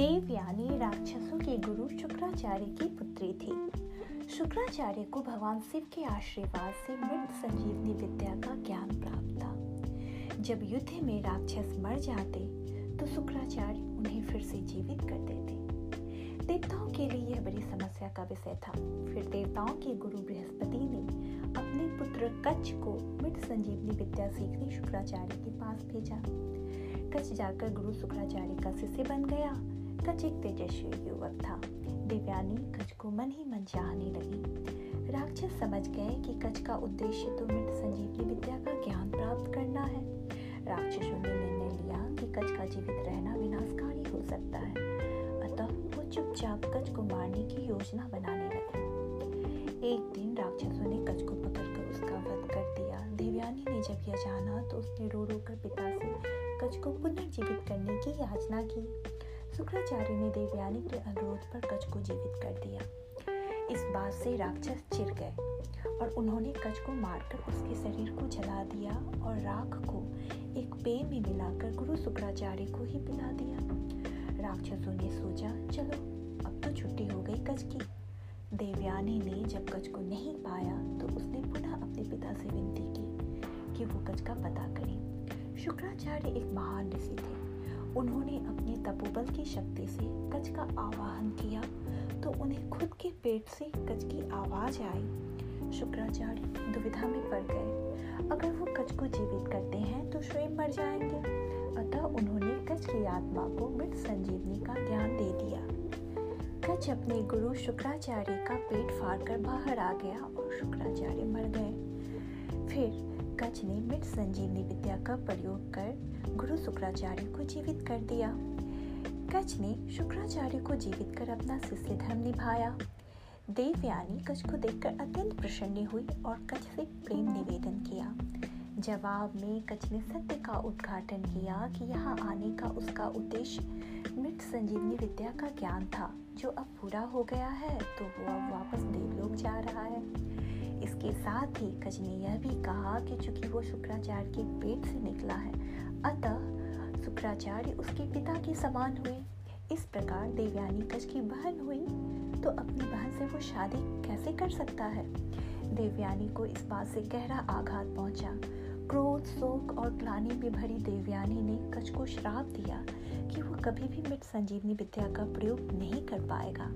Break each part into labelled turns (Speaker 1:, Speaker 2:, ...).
Speaker 1: देवयानी राक्षसों के गुरु शुक्राचार्य की पुत्री थी। शुक्राचार्य को भगवान शिव के आशीर्वाद से मृत संजीवनी विद्या का ज्ञान प्राप्त था। जब युद्ध में राक्षस मर जाते तो शुक्राचार्य उन्हें फिर से जीवित कर देते। देवताओं के लिए यह बड़ी समस्या का विषय था। फिर देवताओं के गुरु बृहस्पति ने अपने पुत्र कच्छ को मृत संजीवनी विद्या सीखने शुक्राचार्य के पास भेजा। कच्छ जाकर गुरु शुक्राचार्य का शिष्य बन गया। कच एक तेजस्वी युवक था। दिव्यानी कच को मन ही मन चाहने लगी। राक्षस समझ गए कि कच का उद्देश्य तो मृत संजीवनी विद्या का ज्ञान प्राप्त करना है। राक्षसों ने निर्णय लिया कि कच का जीवित रहना विनाशकारी हो सकता है। अतः वो चुपचाप कच को मारने की योजना बनाने लगे। एक दिन राक्षसों ने कच को पकड़कर उसका वध कर दिया। देवयानी ने जब यह जाना तो उसने रो रो कर पिता से कच को पुनर्जीवित करने की याचना की। शुक्राचार्य ने देवयानी के अनुरोध पर कच को जीवित कर दिया। इस बात से राक्षस चिर गए और उन्होंने कच को मारकर उसके शरीर को जला दिया और राख को एक पेय में मिलाकर गुरु शुक्राचार्य को ही पिला दिया। राक्षसों ने सोचा, चलो, अब तो छुट्टी हो गई कच की। देवयानी ने जब कच को नहीं पाया तो उसने पुनः अपने पिता से विनती की कि वो कच का पता करें। शुक्राचार्य एक महान ऋषि थे। उन्होंने अपने तपोबल की शक्ति से कच का आवाहन किया तो उन्हें खुद के पेट से कच की आवाज़ आई। शुक्राचार्य दुविधा में पड़ गए। अगर वो कच को जीवित करते हैं तो स्वयं मर जाएँगे। अतः उन्होंने कच की आत्मा को मृत संजीवनी का ज्ञान दे दिया। कच अपने गुरु शुक्राचार्य का पेट फाड़कर बाहर आ गया और शुक्राचार्य मर गए। फिर कच ने मृत संजीवनी विद्या का प्रयोग कर गुरु शुक्राचार्य को जीवित कर दिया। कच ने शुक्राचार्य को जीवित कर अपना शिष्य धर्म निभाया। देवयानी कच को देखकर अत्यंत प्रसन्न हुई और कच से प्रेम निवेदन किया। जवाब में कच ने सत्य का उद्घाटन किया कि यहाँ आने का उसका उद्देश्य मृत संजीवनी विद्या का ज्ञान था। जो अब पूरा हो गया है तो वो अब वापस देवलोक जा रहा है। इसके साथ ही कच ने यह भी कहा कि चूँकि वो शुक्राचार्य के पेट से निकला है शुक्राचार्य उसके पिता के समान हुए। इस प्रकार देवयानी कच की बहन हुई तो अपनी बहन से वो शादी कैसे कर सकता है? देवयानी को इस बात से गहरा आघात पहुँचा। क्रोध, शोक और ग्लानी में भरी देवयानी ने कच को श्राप दिया कि वो कभी भी मिट संजीवनी विद्या का प्रयोग नहीं कर पाएगा।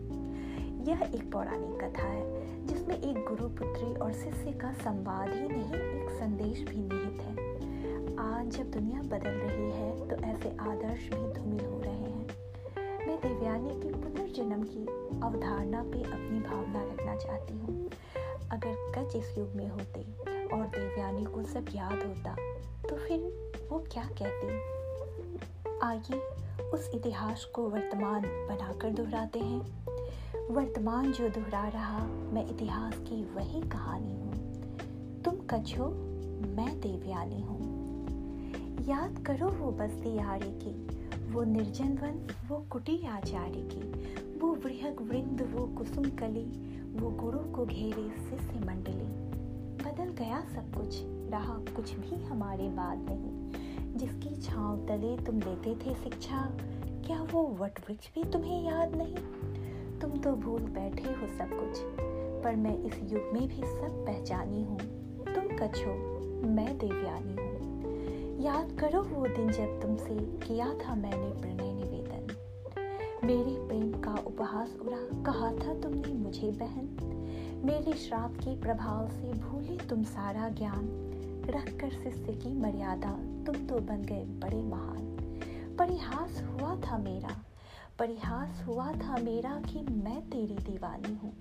Speaker 1: यह एक पौराणिक कथा है, जिसमें एक गुरु पुत्री और शिष्य का संवाद ही नहीं, एक संदेश भी निहित है। आज जब दुनिया बदल रही है तो ऐसे आदर्श भी धूमिल हो रहे हैं। मैं देवयानी की पुनर्जन्म की अवधारणा पे अपनी भावना रखना चाहती हूँ। अगर कच इस युग में होते और देवयानी को सब याद होता तो फिर वो क्या कहती? आइए उस इतिहास को वर्तमान बनाकर दोहराते हैं। वर्तमान जो दोहरा रहा, मैं इतिहास की वही कहानी हूँ। तुम कछो, मैं देवयानी हूँ। याद करो वो बस्ती आड़े की, वो निर्जन वन, वो कुटी आचार्य की, वो वृहक वृंद, वो कुसुम कली, वो गुरु को घेरे शिष्य मंडली। बदल गया सब कुछ, रहा कुछ भी हमारे बाद नहीं। जिसकी छांव तले तुम लेते थे शिक्षा, क्या वो वट वृक्ष भी तुम्हें याद नहीं? तुम तो भूल बैठे हो सब कुछ, पर मैं इस युग में भी सब पहचानी हूँ। तुम कछो, मैं देवयानी। याद करो वो दिन जब तुमसे किया था मैंने प्रणय निवेदन। मेरे प्रेम का उपहास उड़ा, कहा था तुमने मुझे बहन। मेरे श्राप के प्रभाव से भूले तुम सारा ज्ञान। रख कर शिष्य की मर्यादा, तुम तो बन गए बड़े महान। परिहास हुआ था मेरा, परिहास हुआ था मेरा कि मैं तेरी दीवानी हूँ।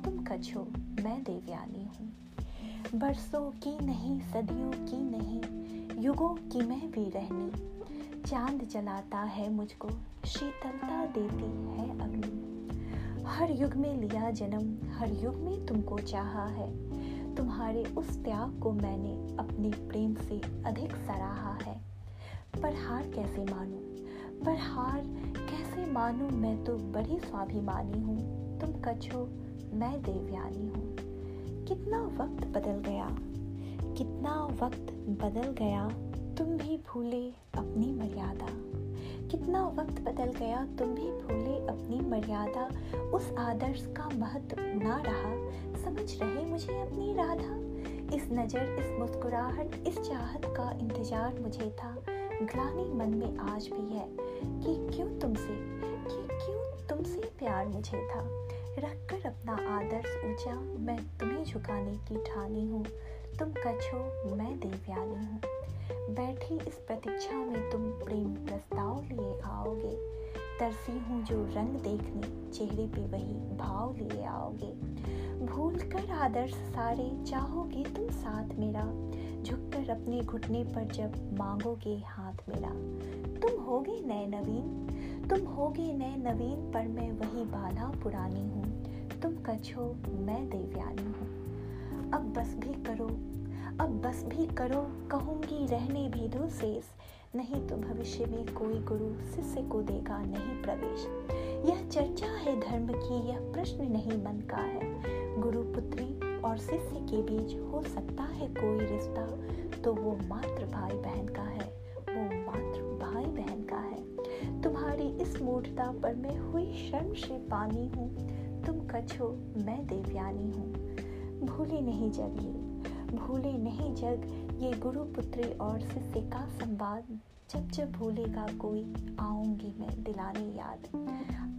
Speaker 1: तुम कछो, मैं देवयानी हूँ। बरसों की नहीं, सदियों की नहीं युगों की मैं भी रहनी। चाँद जलाता है मुझको, शीतलता देती है अग्नि। हर युग में लिया जन्म, हर युग में तुमको चाहा है। तुम्हारे उस त्याग को मैंने अपने प्रेम से अधिक सराहा है। पर हार कैसे मानूं? पर हार कैसे मानूं? मैं तो बड़ी स्वाभिमानी हूँ। तुम कछो, मैं देवयानी हूँ। कितना वक्त बदल गया। कितना वक्त बदल गया तुम भी भूले अपनी मर्यादा। कितना वक्त बदल गया तुम भी भूले अपनी मर्यादा। उस आदर्श का महत्व ना रहा, समझ रहे मुझे अपनी राधा? इस नज़र, इस मुस्कुराहट, इस चाहत का इंतज़ार मुझे था। ग्लानी मन में आज भी है कि क्यों तुमसे, कि क्यों तुमसे प्यार मुझे था। रखकर अपना आदर्श ऊँचा मैं तुम्हें झुकाने की ठानी हूँ। तुम कछो, मैं देवयानी हूँ। बैठी इस प्रतीक्षा में तुम प्रेम प्रस्ताव लिए आओगे। तरसी हूँ जो रंग देखने, चेहरे पे वही भाव लिए आओगे। भूल कर आदर्श सारे, चाहोगे तुम साथ मेरा। झुककर अपने घुटने पर जब मांगोगे हाथ मेरा। तुम होगे नए नवीन, तुम होगे नए नवीन, पर मैं वही बाधा पुरानी हूँ। तुम कछो, मैं देवयानी हूँ। अब बस भी करो। अब बस भी करो, कहूँगी रहने भी दो शेष। नहीं तो भविष्य में कोई गुरु शिष्य को देगा नहीं प्रवेश। यह चर्चा है धर्म की, यह प्रश्न नहीं मन का है। गुरु पुत्री और शिष्य के बीच हो सकता है कोई रिश्ता तो वो मात्र भाई बहन का है, वो मात्र भाई बहन का है। तुम्हारी इस मूर्ता पर मैं हुई शर्म से पानी हूँ। तुम कछो, मैं देवयानी हूँ। भूली नहीं जग ये, भूले नहीं जग ये गुरु पुत्री और शिष्य का संवाद। जब जब भूलेगा कोई, आऊँगी मैं दिलाने याद।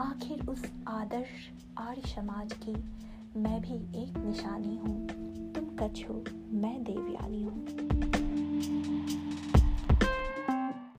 Speaker 1: आखिर उस आदर्श आर्य समाज की मैं भी एक निशानी हूँ। तुम कछ, मैं देवयानी हूँ।